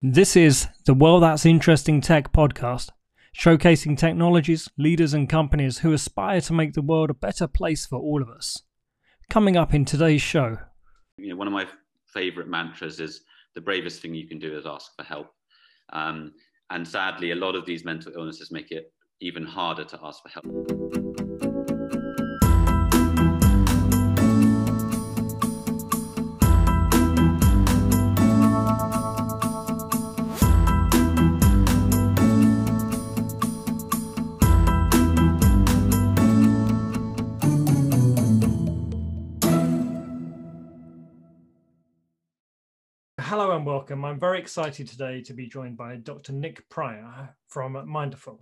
This is the Well That's Interesting Tech podcast, showcasing technologies, leaders, and companies who aspire to make the world a better place for all of us. Coming up in today's show. You know, one of my favorite mantras is the bravest thing you can do is ask for help. Um, and sadly, a lot of these mental illnesses make it even harder to ask for help. Hello and welcome. I'm very excited today to be joined by Dr. Nick Pryor from Minderful.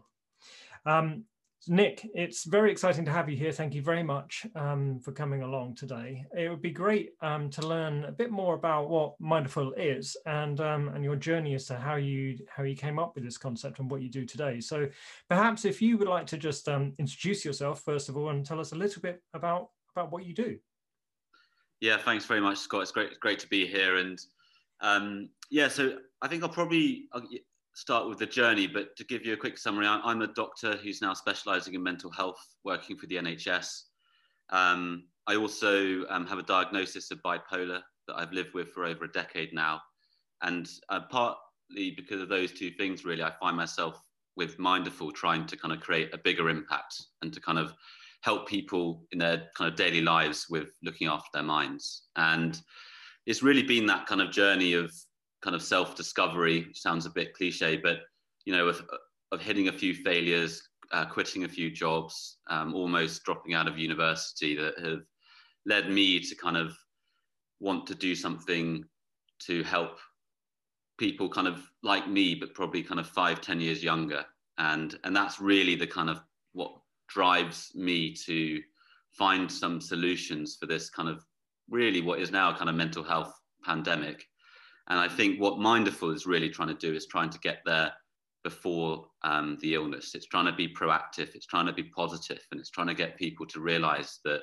Um, Nick, it's very exciting to have you here. Thank you very much um, for coming along today. It would be great um, to learn a bit more about what Minderful is and um, and your journey as to how you how you came up with this concept and what you do today. So perhaps if you would like to just um, introduce yourself first of all and tell us a little bit about about what you do. Yeah, thanks very much, Scott. It's great great to be here and um, yeah, so I think I'll probably start with the journey, but to give you a quick summary, I'm a doctor who's now specialising in mental health, working for the NHS. Um, I also um, have a diagnosis of bipolar that I've lived with for over a decade now, and uh, partly because of those two things, really, I find myself with Minderful trying to kind of create a bigger impact and to kind of help people in their kind of daily lives with looking after their minds and it's really been that kind of journey of kind of self-discovery. Sounds a bit cliche, but you know, of, of hitting a few failures, uh, quitting a few jobs, um, almost dropping out of university that have led me to kind of want to do something to help people kind of like me, but probably kind of five, ten years younger. And, and that's really the kind of what drives me to find some solutions for this kind of really what is now a kind of mental health pandemic. And I think what Minderful is really trying to do is trying to get there before um, the illness. It's trying to be proactive, it's trying to be positive, and it's trying to get people to realize that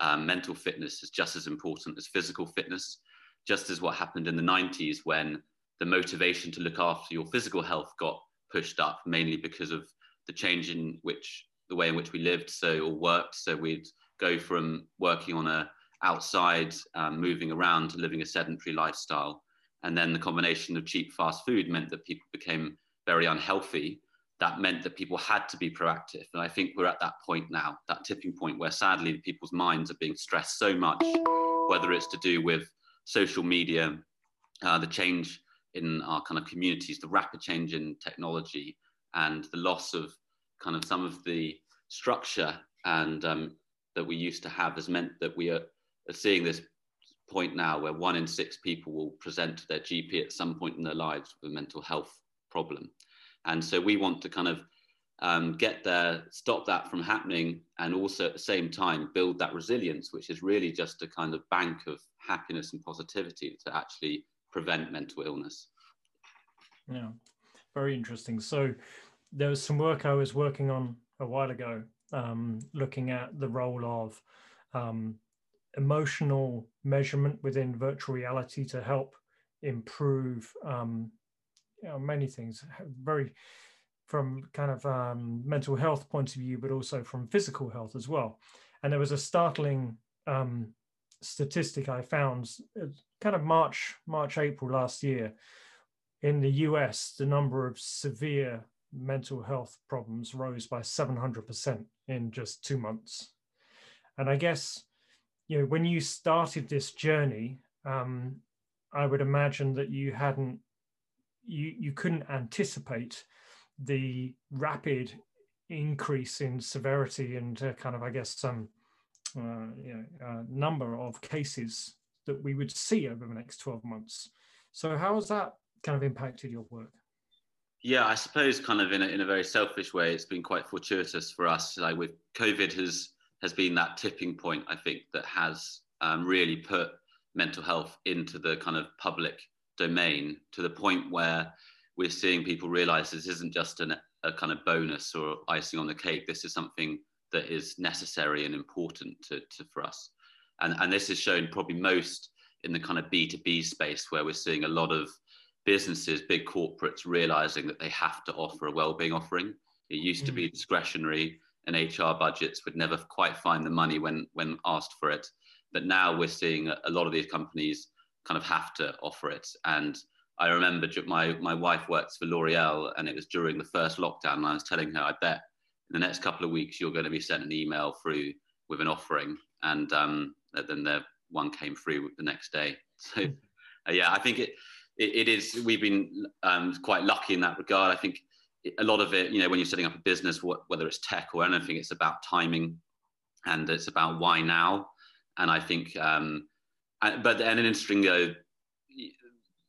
um, mental fitness is just as important as physical fitness, just as what happened in the 90s when the motivation to look after your physical health got pushed up, mainly because of the change in which the way in which we lived so or worked. So we'd go from working on a outside, um, moving around living a sedentary lifestyle. And then the combination of cheap fast food meant that people became very unhealthy. That meant that people had to be proactive. And I think we're at that point now, that tipping point where sadly people's minds are being stressed so much, whether it's to do with social media, uh, the change in our kind of communities, the rapid change in technology, and the loss of kind of some of the structure and um, that we used to have has meant that we are are seeing this point now where one in six people will present to their GP at some point in their lives with a mental health problem. And so we want to kind of um, get there, stop that from happening, and also at the same time build that resilience, which is really just a kind of bank of happiness and positivity to actually prevent mental illness. Yeah, very interesting. So there was some work I was working on a while ago, um, looking at the role of um, emotional measurement within virtual reality to help improve um, you know, many things, very from kind of um, mental health point of view, but also from physical health as well. And there was a startling um, statistic I found, kind of March, March, April last year. In the US, the number of severe mental health problems rose by 700% in just two months. And I guess you know when you started this journey um, i would imagine that you hadn't you you couldn't anticipate the rapid increase in severity and uh, kind of i guess some uh, you know, uh, number of cases that we would see over the next 12 months. So how has that kind of impacted your work? Yeah i suppose kind of in a, in a very selfish way it's been quite fortuitous for us. Like with covid has has been that tipping point, I think, that has um, really put mental health into the kind of public domain to the point where we're seeing people realize this isn't just an, a kind of bonus or icing on the cake. This is something that is necessary and important to, to for us. And, and this is shown probably most in the kind of B2B space where we're seeing a lot of businesses, big corporates realizing that they have to offer a well-being offering. It used mm. to be discretionary, and HR budgets would never quite find the money when when asked for it. But now we're seeing a, lot of these companies kind of have to offer it. And I remember my my wife works for L'Oreal, and it was during the first lockdown. And I was telling her, I bet in the next couple of weeks you're going to be sent an email through with an offering, and um, then the one came through the next day. So uh, yeah, I think it, it, it is. We've been um, quite lucky in that regard. I think a lot of it, you know, when you're setting up a business, whether it's tech or anything, it's about timing, and it's about why now. And I think, um, but and an interesting. Uh,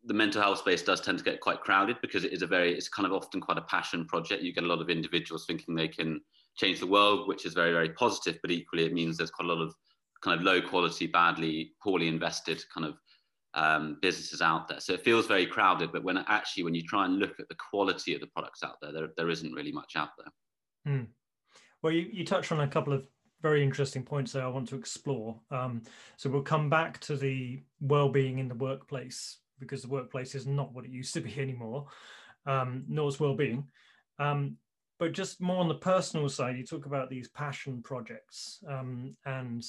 the mental health space does tend to get quite crowded because it is a very it's kind of often quite a passion project you get a lot of individuals thinking they can change the world which is very very positive but equally it means there's quite a lot of kind of low quality badly poorly invested kind of um, businesses out there. So it feels very crowded, but when actually when you try and look at the quality of the products out there, there, there isn't really much out there. Hmm. Well, you, you touched on a couple of very interesting points there I want to explore. Um, so we'll come back to the well-being in the workplace because the workplace is not what it used to be anymore, um, nor is well-being. Um, but just more on the personal side, you talk about these passion projects, um, and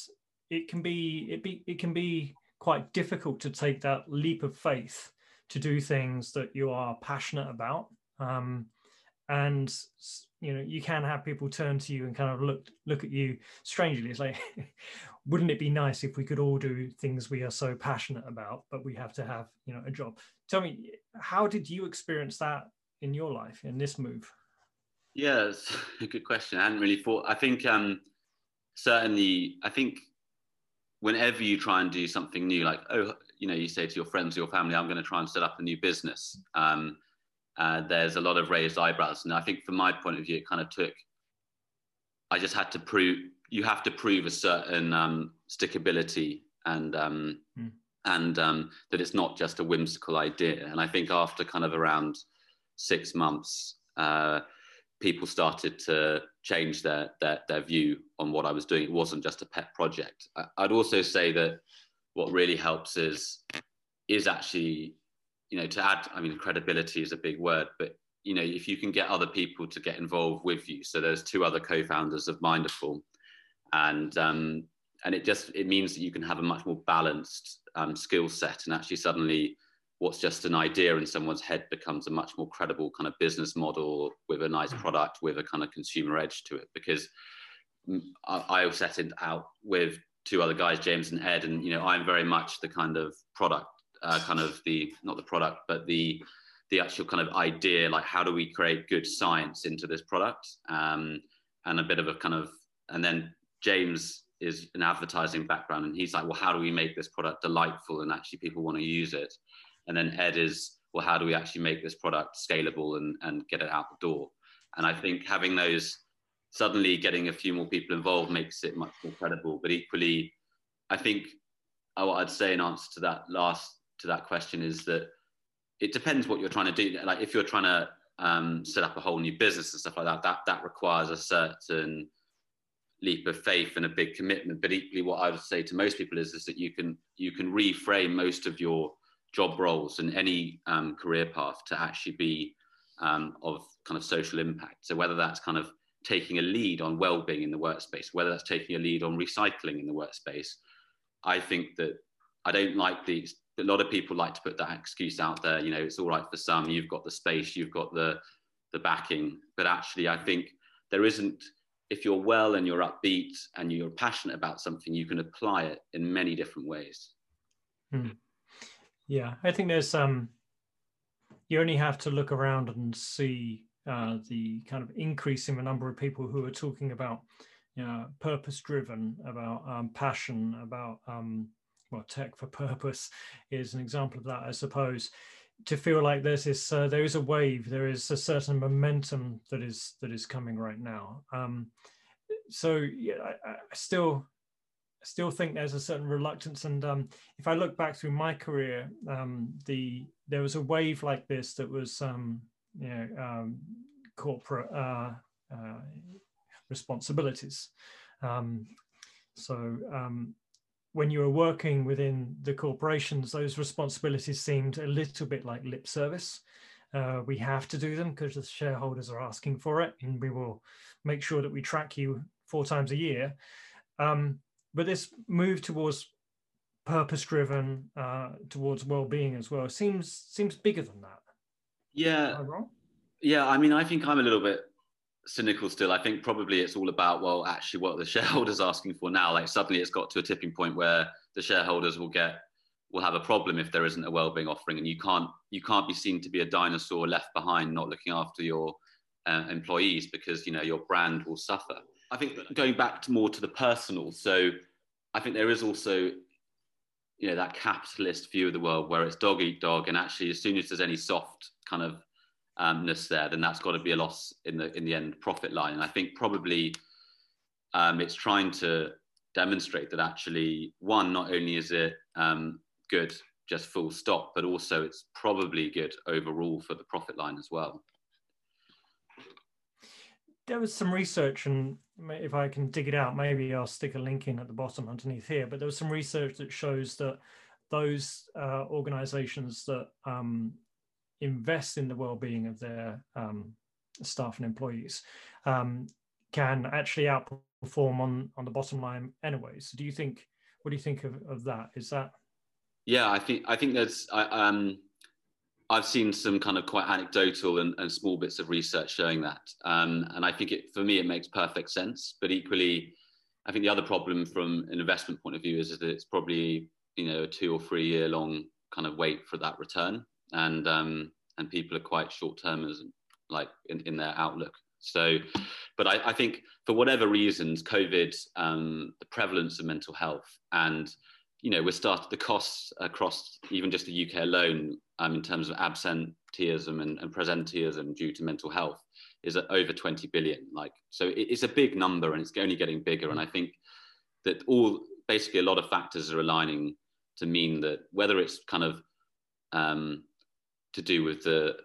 it can be it be it can be quite difficult to take that leap of faith to do things that you are passionate about. Um, and you know you can have people turn to you and kind of look look at you strangely. It's like wouldn't it be nice if we could all do things we are so passionate about but we have to have you know a job? Tell me how did you experience that in your life in this move? Yes a good question. I hadn't really thought i think um certainly i think whenever you try and do something new, like, oh, you know, you say to your friends or your family, I'm going to try and set up a new business. Um, uh, there's a lot of raised eyebrows. And I think from my point of view, it kind of took, I just had to prove, you have to prove a certain um, stickability and, um, mm. and um, that it's not just a whimsical idea. And I think after kind of around six months, uh, people started to change their, their, their view on what I was doing. It wasn't just a pet project. I, would also say that what really helps is is actually, you know, to add. I mean, credibility is a big word, but you know, if you can get other people to get involved with you. So there's two other co-founders of Minderful, and um, and it just it means that you can have a much more balanced um, skill set and actually suddenly what's just an idea in someone's head becomes a much more credible kind of business model with a nice mm. product with a kind of consumer edge to it. Because I, I set it out with two other guys james and ed and you know i'm very much the kind of product uh, kind of the not the product but the the actual kind of idea like how do we create good science into this product? Um, and a bit of a kind of and then james is an advertising background and he's like well how do we make this product delightful and actually people want to use it and then Ed is, well, how do we actually make this product scalable and, and get it out the door? And I think having those, suddenly getting a few more people involved makes it much more credible. But equally, I think uh, what I'd say in answer to that last, to that question is that it depends what you're trying to do. Like if you're trying to um, set up a whole new business and stuff like that, that, that requires a certain leap of faith and a big commitment. But equally, what I would say to most people is, is that you can you can reframe most of your job roles and any um, career path to actually be um, of kind of social impact. So whether that's kind of taking a lead on well-being in the workspace, whether that's taking a lead on recycling in the workspace, I think that I don't like these. A lot of people like to put that excuse out there. You know, it's all right for some. You've got the space, you've got the the backing, but actually, I think there isn't. If you're well and you're upbeat and you're passionate about something, you can apply it in many different ways. Hmm. Yeah, I think there's um, you only have to look around and see uh, the kind of increase in the number of people who are talking about, you know, purpose driven, about um, passion, about um, well, tech for purpose is an example of that, I suppose. To feel like there's this, uh, there is a wave, there is a certain momentum that is that is coming right now. Um, so yeah, I, I still still think there's a certain reluctance. And um, if I look back through my career, um, the there was a wave like this that was um, you know um, corporate uh, uh, responsibilities. Um, so um, when you were working within the corporations, those responsibilities seemed a little bit like lip service. Uh, we have to do them because the shareholders are asking for it, and we will make sure that we track you four times a year. Um, but this move towards purpose-driven, uh, towards well-being as well, seems seems bigger than that. Yeah. Yeah, I mean, I think I'm a little bit cynical still. I think probably it's all about well, actually, what the shareholders asking for now. Like suddenly, it's got to a tipping point where the shareholders will get will have a problem if there isn't a well-being offering, and you can't you can't be seen to be a dinosaur left behind, not looking after your uh, employees because you know your brand will suffer. I think going back to more to the personal. So I think there is also you know that capitalist view of the world where it's dog eat dog, and actually as soon as there's any soft kind of umness there, then that's got to be a loss in the in the end profit line. And I think probably um, it's trying to demonstrate that actually one, not only is it um, good just full stop, but also it's probably good overall for the profit line as well. There was some research, and if I can dig it out, maybe I'll stick a link in at the bottom underneath here. But there was some research that shows that those uh, organizations that um, invest in the well-being of their um, staff and employees um, can actually outperform on on the bottom line anyway. So do you think? What do you think of, of that? Is that? Yeah, I think I think that's I, um, I've seen some kind of quite anecdotal and, and small bits of research showing that, um, and I think it for me it makes perfect sense. But equally, I think the other problem from an investment point of view is that it's probably you know a two or three year long kind of wait for that return and um, and people are quite short termers, like in, in their outlook. So, but I, I think for whatever reasons, COVID, um, the prevalence of mental health, and you know, we're the costs across even just the UK alone um, in terms of absenteeism and, and presenteeism due to mental health is at over 20 billion. Like, so it, it's a big number and it's only getting bigger. And I think that all basically a lot of factors are aligning to mean that whether it's kind of um, to do with the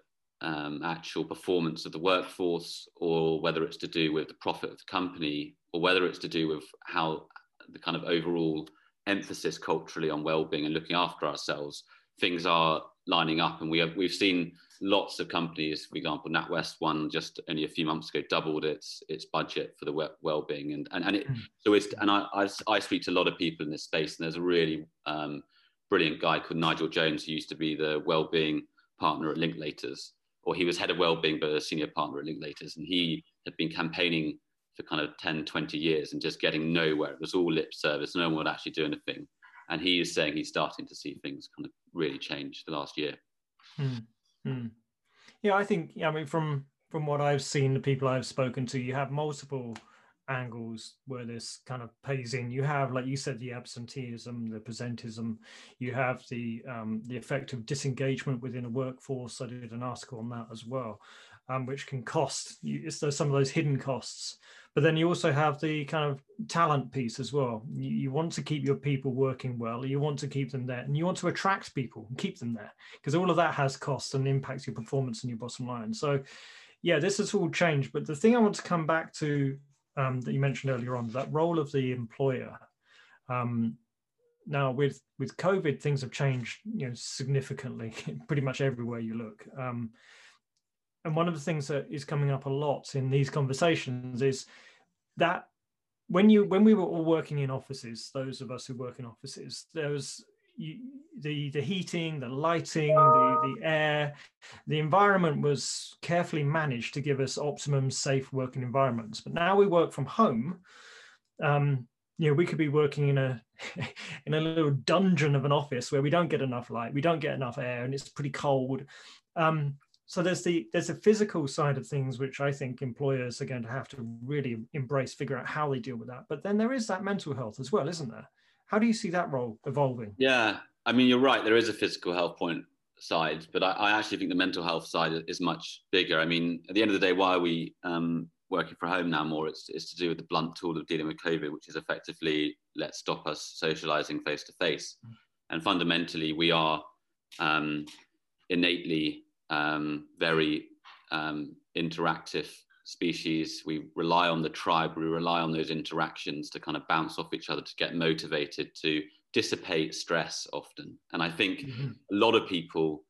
um, actual performance of the workforce, or whether it's to do with the profit of the company, or whether it's to do with how the kind of overall emphasis culturally on well-being and looking after ourselves, things are lining up. And we have we've seen lots of companies, for example, NatWest one just only a few months ago doubled its its budget for the well-being, and and, and it mm. so it's and I, I, I speak to a lot of people in this space, and there's a really um, brilliant guy called Nigel Jones who used to be the well-being partner at Linklaters, or he was head of well-being but a senior partner at Linklaters, and he had been campaigning for kind of 10, 20 years and just getting nowhere. It was all lip service. No one would actually do anything. And he is saying he's starting to see things kind of really change the last year. Hmm. Yeah, I think, I mean, from from what I've seen, the people I've spoken to, you have multiple angles where this kind of pays in. You have, like you said, the absenteeism, the presentism. You have the um, the effect of disengagement within a workforce. I did an article on that as well, um, which can cost. You, it's some of those hidden costs. But then you also have the kind of talent piece as well. You, you want to keep your people working well. You want to keep them there, and you want to attract people and keep them there because all of that has costs and impacts your performance and your bottom line. So yeah, this has all changed. But the thing I want to come back to um, that you mentioned earlier on, that role of the employer. Um, now, with with COVID, things have changed, you know, significantly, pretty much everywhere you look. Um, and one of the things that is coming up a lot in these conversations is that when you when we were all working in offices, those of us who work in offices, there was you, the the heating, the lighting, the the air, the environment was carefully managed to give us optimum safe working environments. But now we work from home. Um, you know, we could be working in a in a little dungeon of an office where we don't get enough light, we don't get enough air, and it's pretty cold. Um, so there's the there's a physical side of things which I think employers are going to have to really embrace, figure out how they deal with that. But then there is that mental health as well, isn't there? How do you see that role evolving? Yeah, I mean, you're right. There is a physical health point side, but I, I actually think the mental health side is much bigger. I mean, at the end of the day, why are we um, working from home now more? It's, it's to do with the blunt tool of dealing with COVID, which is effectively let's stop us socializing face to face. And fundamentally, we are um, innately um, very um, interactive species. We rely on the tribe. We rely on those interactions to kind of bounce off each other to get motivated to dissipate stress often. And I think mm-hmm. a lot of people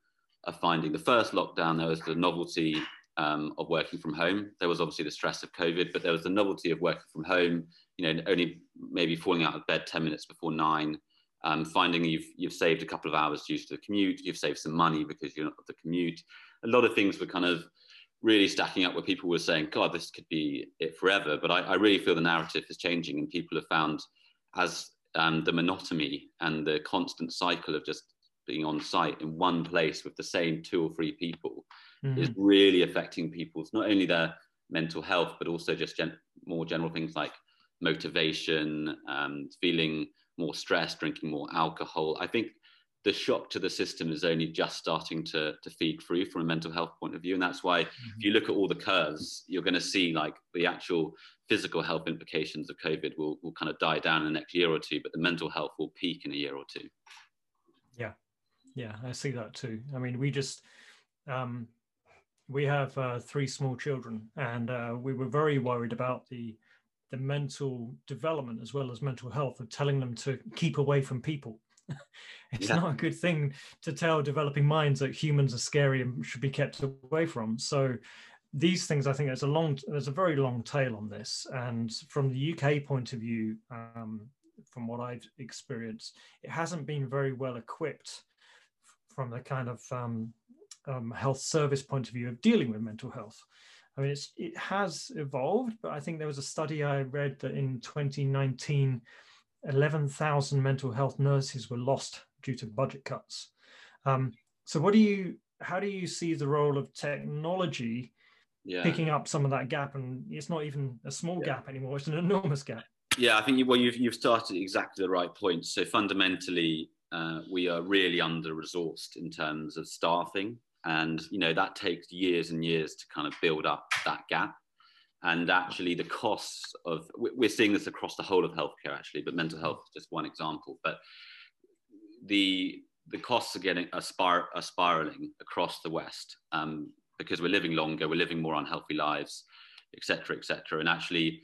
are finding the first lockdown, there was the novelty um, of working from home. There was obviously the stress of COVID, but there was the novelty of working from home, you know, only maybe falling out of bed 10 minutes before nine, um, finding you've, you've saved a couple of hours due to the commute, you've saved some money because you're not of the commute. A lot of things were kind of really stacking up where people were saying, God, this could be it forever. But I, I really feel the narrative is changing and people have found as um, the monotony and the constant cycle of just being on site in one place with the same two or three people mm-hmm. is really affecting people's not only their mental health but also just gen- more general things like motivation um, feeling more stress drinking more alcohol i think the shock to the system is only just starting to, to feed through from a mental health point of view. And that's why mm-hmm. if you look at all the curves, you're going to see like the actual physical health implications of COVID will, will kind of die down in the next year or two, but the mental health will peak in a year or two. Yeah. Yeah, I see that too. I mean, we just, um, we have uh, three small children and uh, we were very worried about the, the mental development as well as mental health of telling them to keep away from people it's yeah. not a good thing to tell developing minds that humans are scary and should be kept away from. So these things, I think there's a long, there's a very long tail on this. And from the UK point of view, um, from what I've experienced, it hasn't been very well equipped from the kind of um, um, health service point of view of dealing with mental health. I mean, it has evolved, but I think there was a study I read that in 2019, 11,000 mental health nurses were lost due to budget cuts. Um, so, what do you, how do you see the role of technology yeah. picking up some of that gap? And it's not even a small yeah. gap anymore; it's an enormous gap. Yeah, I think you, well, you've you've started exactly the right point. So fundamentally, uh, we are really under resourced in terms of staffing, and you know that takes years and years to kind of build up that gap. And actually the costs of we're seeing this across the whole of healthcare actually but mental health is just one example. But the the costs are getting are, spir- are spiraling across the west um, because we're living longer we're living more unhealthy lives etc etc and actually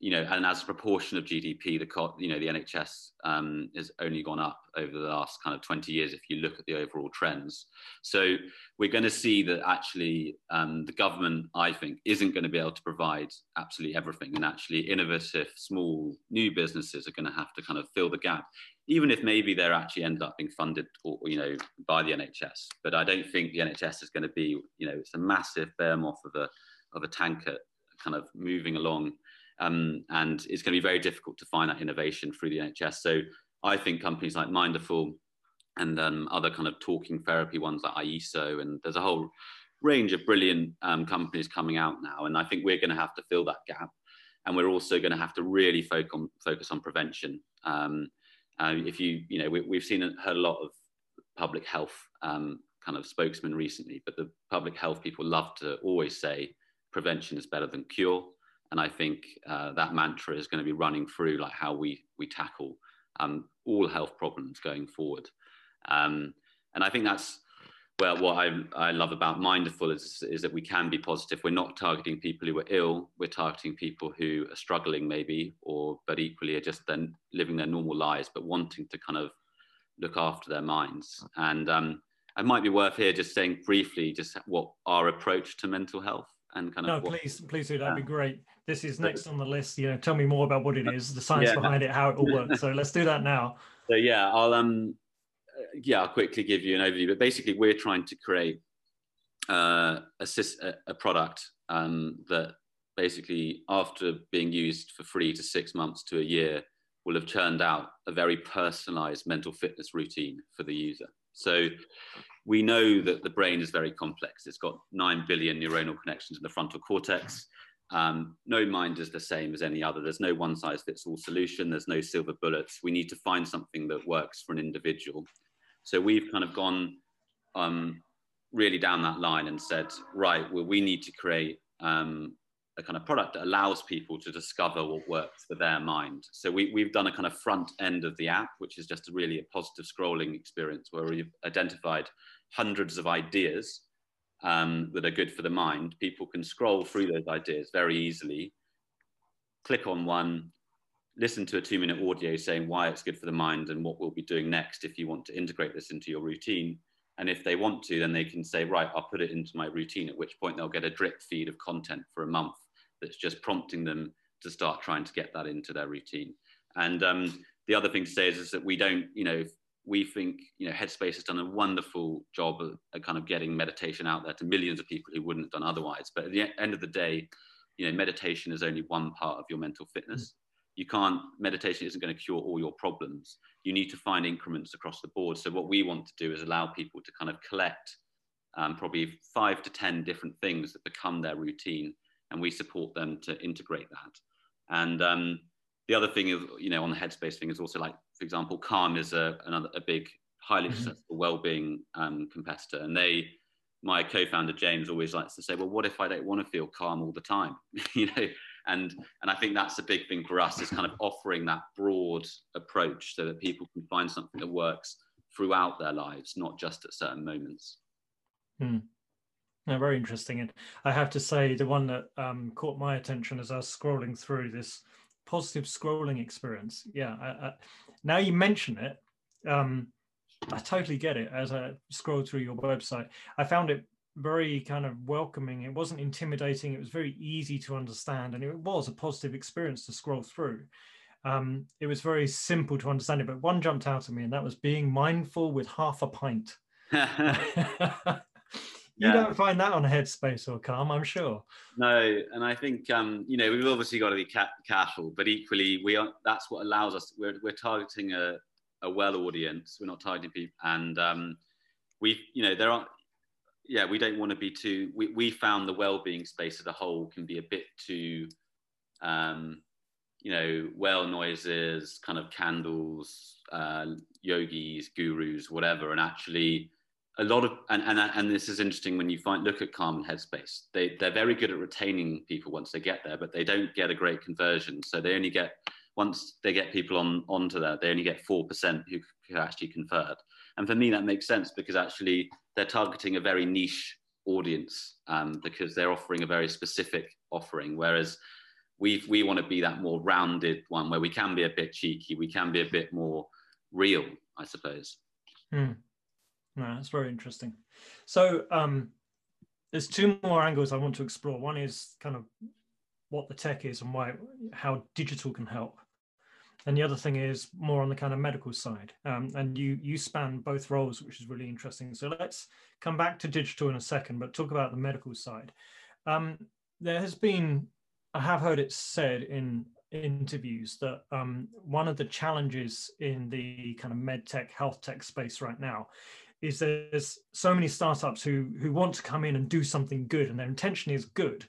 you know, and as a proportion of GDP, the you know the NHS um, has only gone up over the last kind of 20 years if you look at the overall trends. So we're going to see that actually um, the government, I think, isn't going to be able to provide absolutely everything, and actually innovative, small, new businesses are going to have to kind of fill the gap, even if maybe they're actually end up being funded, or, you know, by the NHS. But I don't think the NHS is going to be, you know, it's a massive behemoth of a of a tanker kind of moving along um, and it's going to be very difficult to find that innovation through the NHS. So I think companies like Minderful and um, other kind of talking therapy ones like IESO, and there's a whole range of brilliant um, companies coming out now. And I think we're going to have to fill that gap. And we're also going to have to really focus on, focus on prevention. Um, uh, if you, you know, we, have seen heard a lot of public health um, kind of spokesmen recently, but the public health people love to always say prevention is better than cure and I think uh, that mantra is going to be running through like how we we tackle um, all health problems going forward. Um, and I think that's well, what I, I love about Minderful is, is that we can be positive. We're not targeting people who are ill. We're targeting people who are struggling, maybe, or but equally are just then living their normal lives, but wanting to kind of look after their minds. And um, it might be worth here just saying briefly just what our approach to mental health and kind of. No, what, please, please do. That'd be great. This is next on the list. You know, tell me more about what it is, the science yeah. behind it, how it all works. So let's do that now. So yeah, I'll um, yeah, I'll quickly give you an overview. But basically, we're trying to create uh, a, a product um, that basically, after being used for three to six months to a year, will have churned out a very personalized mental fitness routine for the user. So we know that the brain is very complex. It's got 9 billion neuronal connections in the frontal cortex. Um, no mind is the same as any other. There's no one size fits all solution. There's no silver bullets. We need to find something that works for an individual. So we've kind of gone um, really down that line and said, right, well, we need to create um, a kind of product that allows people to discover what works for their mind. So we, we've done a kind of front end of the app, which is just a really a positive scrolling experience where we've identified hundreds of ideas um, that are good for the mind. People can scroll through those ideas very easily, click on one, listen to a two minute audio saying why it's good for the mind and what we'll be doing next if you want to integrate this into your routine. And if they want to, then they can say, right, I'll put it into my routine, at which point they'll get a drip feed of content for a month that's just prompting them to start trying to get that into their routine. And um, the other thing to say is, is that we don't, you know, we think, you know, Headspace has done a wonderful job at, kind of getting meditation out there to millions of people who wouldn't have done otherwise. But at the end of the day, you know, meditation is only one part of your mental fitness. You can't, meditation isn't going to cure all your problems. You need to find increments across the board. So, what we want to do is allow people to kind of collect um, probably five to 10 different things that become their routine, and we support them to integrate that. And um, the other thing is, you know, on the headspace thing is also like, for example, Calm is a, another, a big, highly mm-hmm. successful well-being um, competitor. And they, my co-founder James always likes to say, well, what if I don't want to feel calm all the time? you know, and and I think that's a big thing for us is kind of offering that broad approach so that people can find something that works throughout their lives, not just at certain moments. Hmm. No, very interesting. And I have to say, the one that um, caught my attention as I was scrolling through this positive scrolling experience. Yeah, I, I, now you mention it, um, I totally get it. As I scrolled through your website, I found it very kind of welcoming. It wasn't intimidating. It was very easy to understand, and it was a positive experience to scroll through. Um, it was very simple to understand it, but one jumped out at me, and that was being mindful with half a pint. you don't find that on Headspace or Calm, I'm sure. No, and I think um, you know we've obviously got to be ca- careful, but equally we are. That's what allows us. We're we're targeting a a well audience. We're not targeting people, and um, we you know there are. Yeah, we don't want to be too. We we found the well-being space as a whole can be a bit too. Um, you know, well noises, kind of candles, uh, yogis, gurus, whatever, and actually a lot of and, and and this is interesting when you find look at Calm and Headspace. They they're very good at retaining people once they get there, but they don't get a great conversion. So they only get once they get people on onto that, they only get four percent who, who actually convert. And for me, that makes sense because actually they're targeting a very niche audience um, because they're offering a very specific offering. Whereas we we want to be that more rounded one where we can be a bit cheeky, we can be a bit more real, I suppose. Hmm. No, that's very interesting. So um, there's two more angles I want to explore. One is kind of what the tech is and why how digital can help. And the other thing is more on the kind of medical side. Um, and you you span both roles, which is really interesting. So let's come back to digital in a second, but talk about the medical side. Um, there has been, I have heard it said in interviews that um, one of the challenges in the kind of med tech, health tech space right now is there's so many startups who who want to come in and do something good and their intention is good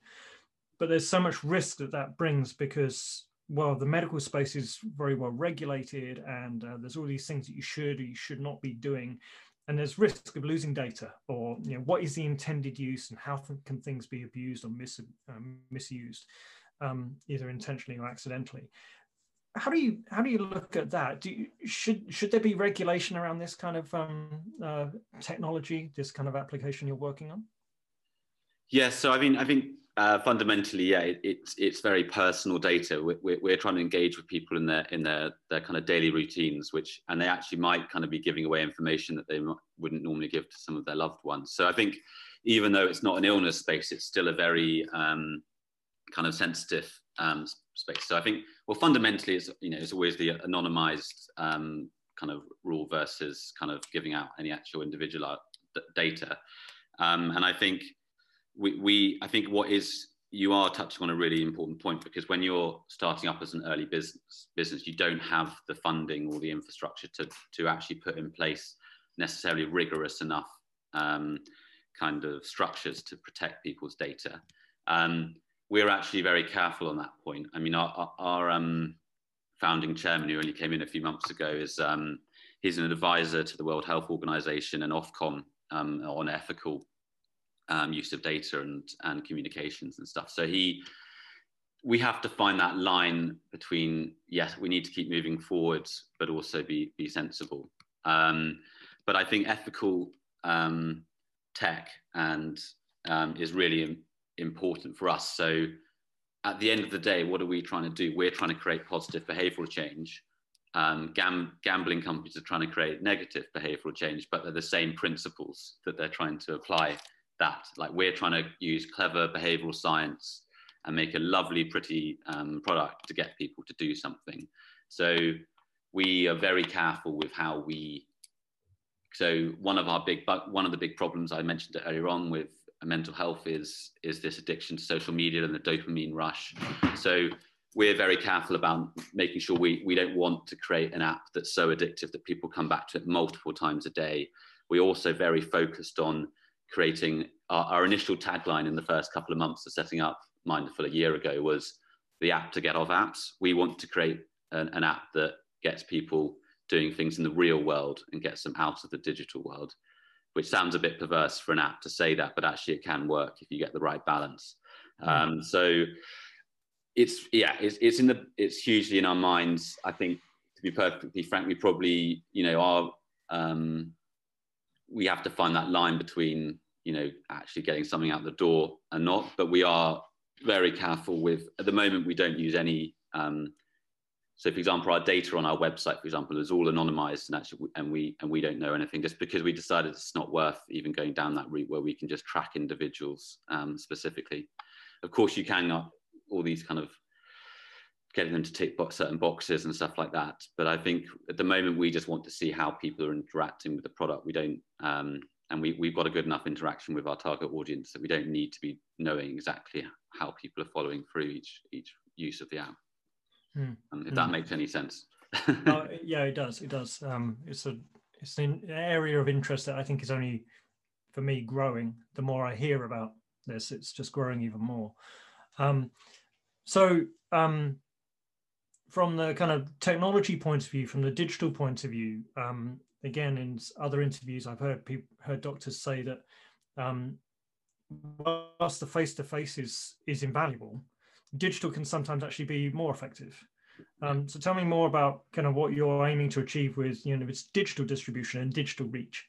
but there's so much risk that that brings because well the medical space is very well regulated and uh, there's all these things that you should or you should not be doing and there's risk of losing data or you know what is the intended use and how can things be abused or mis- um, misused um, either intentionally or accidentally how do you how do you look at that? Do you, should should there be regulation around this kind of um, uh, technology, this kind of application you're working on? Yes, so I mean, I think uh, fundamentally, yeah, it, it's it's very personal data. We're, we're trying to engage with people in their in their their kind of daily routines, which and they actually might kind of be giving away information that they wouldn't normally give to some of their loved ones. So I think even though it's not an illness space, it's still a very um, kind of sensitive um, space. So I think, well, fundamentally, it's you know, it's always the anonymized um, kind of rule versus kind of giving out any actual individual uh, data. Um, and I think we, we, I think what is you are touching on a really important point because when you're starting up as an early business, business, you don't have the funding or the infrastructure to to actually put in place necessarily rigorous enough um, kind of structures to protect people's data. Um, we're actually very careful on that point. I mean, our, our um, founding chairman, who only came in a few months ago, is um, he's an advisor to the World Health Organization and Ofcom um, on ethical um, use of data and, and communications and stuff. So he, we have to find that line between yes, we need to keep moving forward, but also be be sensible. Um, but I think ethical um, tech and is really important for us. So at the end of the day, what are we trying to do? We're trying to create positive behavioral change. Um, gam- gambling companies are trying to create negative behavioral change, but they're the same principles that they're trying to apply. That like we're trying to use clever behavioral science and make a lovely, pretty um, product to get people to do something. So we are very careful with how we. So one of our big, one of the big problems I mentioned earlier on with mental health is is this addiction to social media and the dopamine rush. So we're very careful about making sure we, we don't want to create an app that's so addictive that people come back to it multiple times a day. We're also very focused on creating our, our initial tagline in the first couple of months of setting up Minderful a year ago was the app to get off apps. We want to create an, an app that gets people doing things in the real world and gets them out of the digital world, which sounds a bit perverse for an app to say that, but actually it can work if you get the right balance. Hmm. Um, so it's yeah, it's, it's in the it's hugely in our minds. I think to be perfectly frank, we probably you know our um, we have to find that line between you know actually getting something out the door and not, but we are very careful with, at the moment, we don't use any. Um, so, for example, our data on our website, for example, is all anonymized and actually, and we and we don't know anything just because we decided it's not worth even going down that route where we can just track individuals um, specifically. Of course, you can uh, all these kind of getting them to tick certain boxes and stuff like that. But I think at the moment we just want to see how people are interacting with the product. We don't um, and we, we've got a good enough interaction with our target audience that we don't need to be knowing exactly how people are following through each each use of the app. Mm. If mm. that hmm. makes any sense. oh, yeah, it does. It does. Um, it's a it's an area of interest that I think is only for me growing. The more I hear about this, it's just growing even more. Um, so um, from the kind of technology point of view, from the digital point of view, um, again in other interviews i've heard people heard doctors say that um, whilst the face-to-face is is invaluable digital can sometimes actually be more effective um, so tell me more about kind of what you're aiming to achieve with you know its digital distribution and digital reach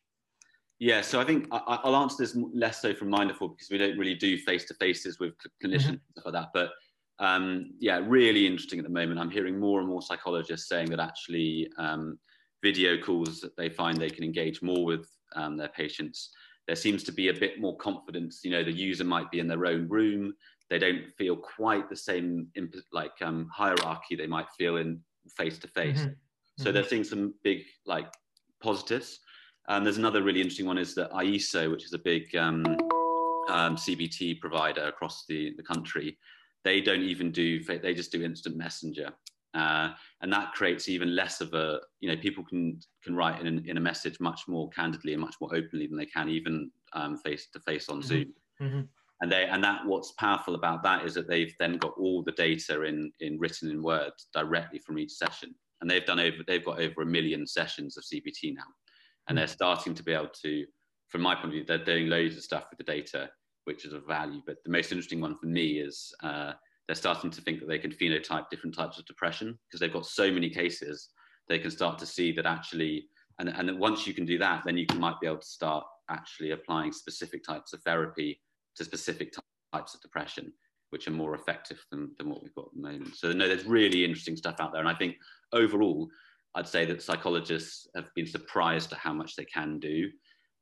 yeah, so I think I, will answer this less so from Minderful because we don't really do face to faces with clinicians mm-hmm. and stuff like that. But um, yeah, really interesting at the moment. I'm hearing more and more psychologists saying that actually um, video calls that they find they can engage more with um, their patients. There seems to be a bit more confidence. You know, the user might be in their own room. They don't feel quite the same like um, hierarchy they might feel in face to face. So they're seeing some big like positives. Um, there's another really interesting one is that IESO, which is a big um, um, CBT provider across the, the country, they don't even do, they just do instant messenger. Uh, and that creates even less of a you know people can can write in, in a message much more candidly and much more openly than they can even face to face on mm-hmm. zoom mm-hmm. And they and that what's powerful about that is that they've then got all the data in in written in words directly from each session and they've done over they've got over a million sessions of cbt now and they're starting to be able to from my point of view they're doing loads of stuff with the data which is of value but the most interesting one for me is uh, they're starting to think that they can phenotype different types of depression because they've got so many cases. They can start to see that actually, and, and once you can do that, then you can, might be able to start actually applying specific types of therapy to specific types of depression, which are more effective than, than what we've got at the moment. So, no, there's really interesting stuff out there. And I think overall, I'd say that psychologists have been surprised at how much they can do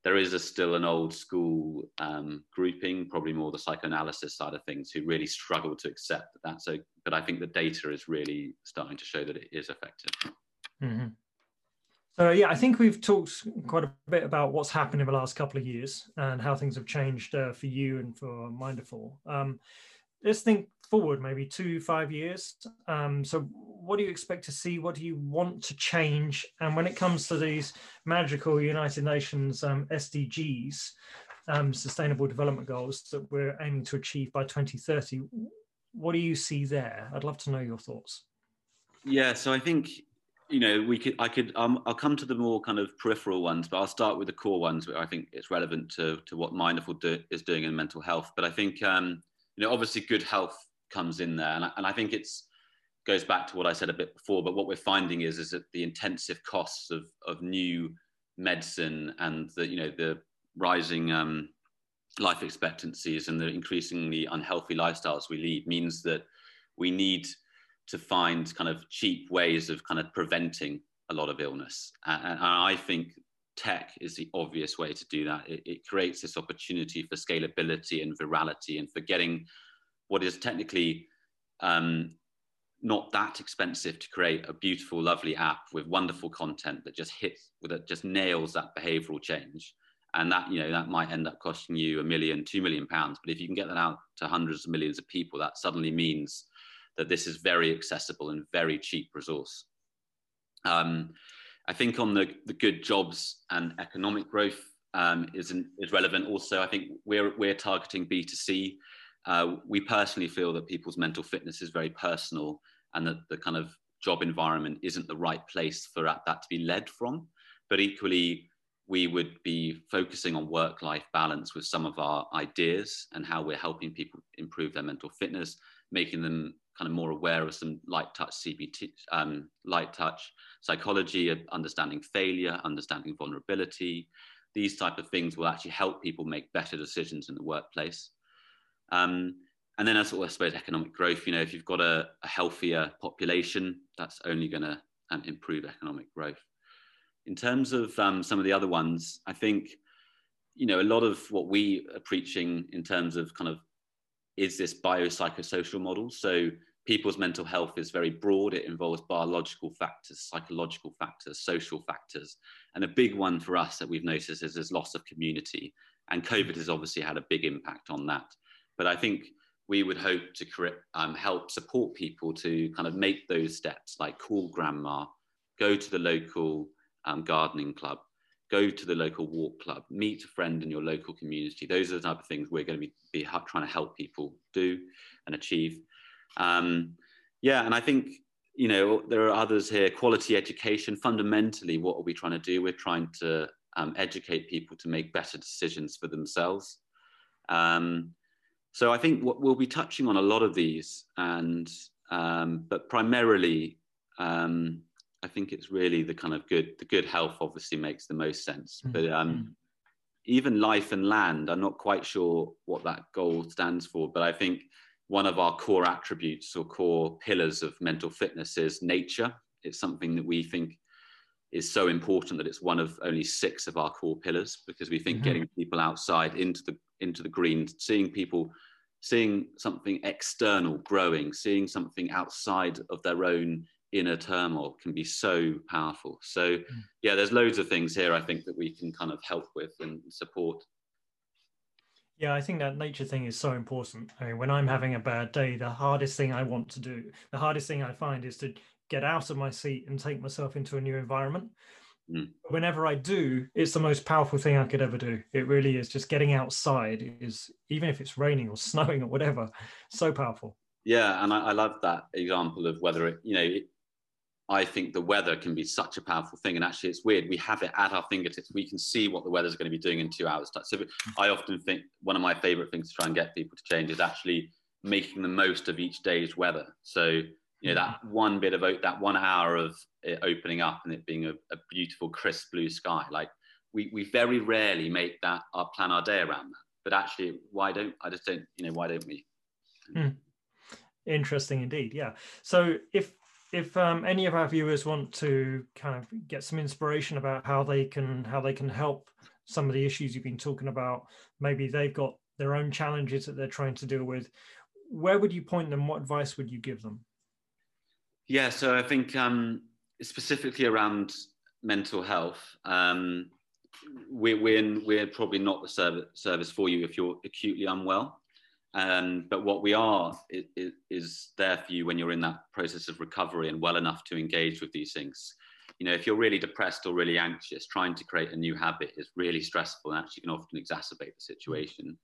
there is a, still an old school um, grouping, probably more the psychoanalysis side of things, who really struggle to accept that so. But I think the data is really starting to show that it is effective. Mm-hmm. So yeah, I think we've talked quite a bit about what's happened in the last couple of years and how things have changed uh, for you and for Minderful. Um, let's think forward maybe two five years. Um, so what do you expect to see? What do you want to change? And when it comes to these magical united nations um, sdgs um, sustainable development goals that we're aiming to achieve by 2030 what do you see there? I'd love to know your thoughts. Yeah so i think you know we could i could um, i'll come to the more kind of peripheral ones but i'll start with the core ones where i think it's relevant to, to what Minderful do, is doing in mental health but i think um, you know obviously good health comes in there. And I, and I think it's goes back to what I said a bit before. But what we're finding is is that the intensive costs of of new medicine and the you know the rising um, life expectancies and the increasingly unhealthy lifestyles we lead means that we need to find kind of cheap ways of kind of preventing a lot of illness. And, and I think tech is the obvious way to do that. It, it, creates this opportunity for scalability and virality and for getting what is technically um, not that expensive to create a beautiful, lovely app with wonderful content that just hits, that just nails that behavioral change. And that, you know, that might end up costing you a million, two million pounds. But if you can get that out to hundreds of millions of people, that suddenly means that this is very accessible and very cheap resource. Um, I think on the, the good jobs and economic growth um, is, is relevant also. I think we're, we're targeting B2C. Uh, we personally feel that people's mental fitness is very personal and that the kind of job environment isn't the right place for that, that to be led from. But equally, we would be focusing on work life balance with some of our ideas and how we're helping people improve their mental fitness, making them kind of more aware of some light touch CBT, um, light touch psychology, understanding failure, understanding vulnerability. These type of things will actually help people make better decisions in the workplace. Um, and then as well, I suppose economic growth, you know, if you've got a, a healthier population, that's only going to um, improve economic growth. In terms of um, some of the other ones, I think, you know, a lot of what we are preaching in terms of kind of is this biopsychosocial model. So people's mental health is very broad. It involves biological factors, psychological factors, social factors. And a big one for us that we've noticed is this loss of community. And COVID has obviously had a big impact on that. But I think we would hope to um, help support people to kind of make those steps, like call grandma, go to the local um, gardening club, go to the local walk club, meet a friend in your local community. Those are the type of things we're going to be, be trying to help people do and achieve. Um, yeah, and I think you know there are others here. Quality education. Fundamentally, what are we trying to do? We're trying to um, educate people to make better decisions for themselves. Um, so I think what we'll be touching on a lot of these, and um, but primarily, um, I think it's really the kind of good. The good health obviously makes the most sense, mm-hmm. but um, mm. even life and land, I'm not quite sure what that goal stands for. But I think one of our core attributes or core pillars of mental fitness is nature. It's something that we think is so important that it's one of only six of our core pillars because we think mm-hmm. getting people outside into the into the green, seeing people, seeing something external growing, seeing something outside of their own inner turmoil can be so powerful. So, mm. yeah, there's loads of things here I think that we can kind of help with and support. Yeah, I think that nature thing is so important. I mean, when I'm having a bad day, the hardest thing I want to do, the hardest thing I find is to get out of my seat and take myself into a new environment. Mm. Whenever I do, it's the most powerful thing I could ever do. It really is. Just getting outside is, even if it's raining or snowing or whatever, so powerful. Yeah, and I, I love that example of whether it, you know, it, I think the weather can be such a powerful thing. And actually, it's weird. We have it at our fingertips. We can see what the weather's going to be doing in two hours. So I often think one of my favorite things to try and get people to change is actually making the most of each day's weather. So you know that one bit of that one hour of it opening up and it being a, a beautiful crisp blue sky like we, we very rarely make that our plan our day around that but actually why don't i just don't you know why don't we hmm. interesting indeed yeah so if if um, any of our viewers want to kind of get some inspiration about how they can how they can help some of the issues you've been talking about maybe they've got their own challenges that they're trying to deal with where would you point them what advice would you give them yeah, so I think um, specifically around mental health, um, we're, we're, we're probably not the service, service for you if you're acutely unwell. Um, but what we are is, is, there for you when you're in that process of recovery and well enough to engage with these things. You know, if you're really depressed or really anxious, trying to create a new habit is really stressful and actually can often exacerbate the situation.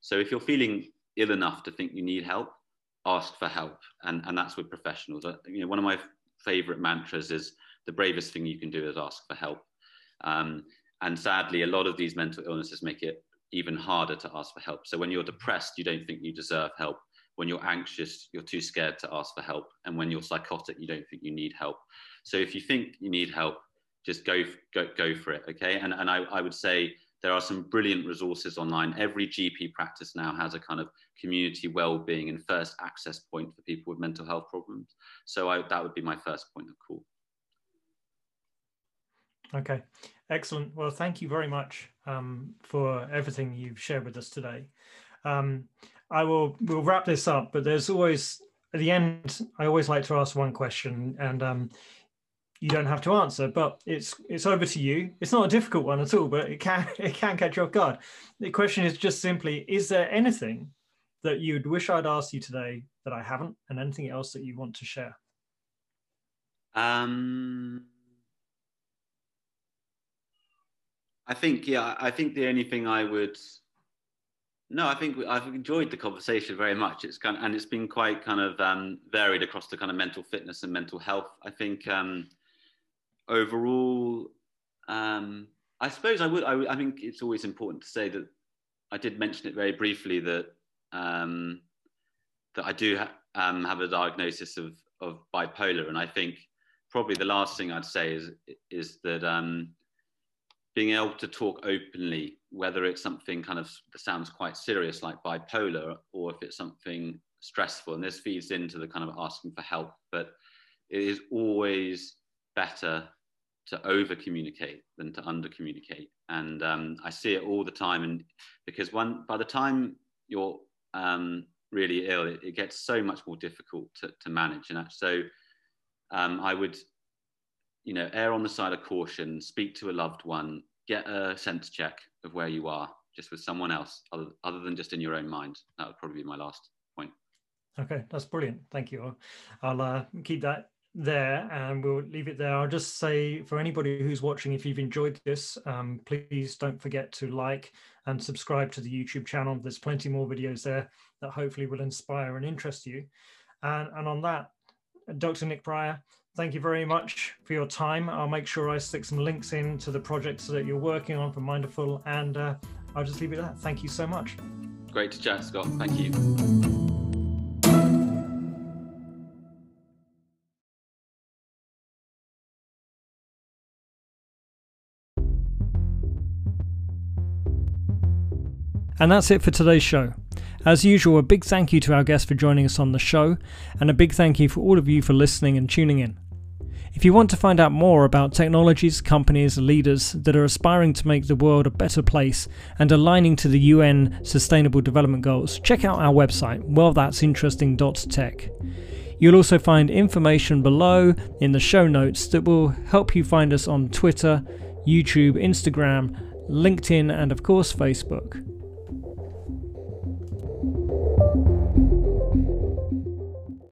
So if you're feeling ill enough to think you need help, ask for help, and and that's with professionals. Uh, you know, one of my favorite mantras is the bravest thing you can do is ask for help. Um, and sadly, a lot of these mental illnesses make it even harder to ask for help. So when you're depressed, you don't think you deserve help. When you're anxious, you're too scared to ask for help. And when you're psychotic, you don't think you need help. So if you think you need help, just go go go for it. Okay. And and I, I would say there are some brilliant resources online. Every GP practice now has a kind of community well-being and first access point for people with mental health problems. So I, that would be my first point of call. Okay, excellent. Well, thank you very much um, for everything you've shared with us today. Um, I will we'll wrap this up, but there's always at the end. I always like to ask one question, and um, you don't have to answer, but it's it's over to you. It's not a difficult one at all, but it can it can catch you off guard. The question is just simply: Is there anything that you'd wish I'd asked you today that I haven't, and anything else that you want to share? Um, I think yeah. I think the only thing I would no, I think I've enjoyed the conversation very much. It's kind of, and it's been quite kind of um, varied across the kind of mental fitness and mental health. I think um, overall, um, I suppose I would. I, I, think it's always important to say that I did mention it very briefly that um, that I do ha- um, have a diagnosis of of bipolar, and I think probably the last thing I'd say is is that um, being able to talk openly, whether it's something kind of sounds quite serious like bipolar, or if it's something stressful, and this feeds into the kind of asking for help, but it is always better to over communicate than to under communicate. And um, I see it all the time. And because one, by the time you're um, really ill, it, it, gets so much more difficult to, to manage. And so um, I would you know, err on the side of caution, speak to a loved one, get a sense check of where you are just with someone else other, other than just in your own mind. That would probably be my last point. Okay, that's brilliant. Thank you. I'll uh, keep that there and we'll leave it there. I'll just say for anybody who's watching, if you've enjoyed this, um, please don't forget to like and subscribe to the YouTube channel. There's plenty more videos there that hopefully will inspire and interest you. And, and on that, Dr. Nick Pryor, thank you very much for your time. I'll make sure I stick some links in to the projects that you're working on for Minderful, and uh, I'll just leave it at that. Thank you so much. Great to chat, Scott. Thank you. And that's it for today's show. As usual, a big thank you to our guests for joining us on the show, and a big thank you for all of you for listening and tuning in. If you want to find out more about technologies, companies, leaders that are aspiring to make the world a better place and aligning to the UN Sustainable Development Goals, check out our website, wellthat'sinteresting.tech. You'll also find information below in the show notes that will help you find us on Twitter, YouTube, Instagram, LinkedIn, and of course, Facebook.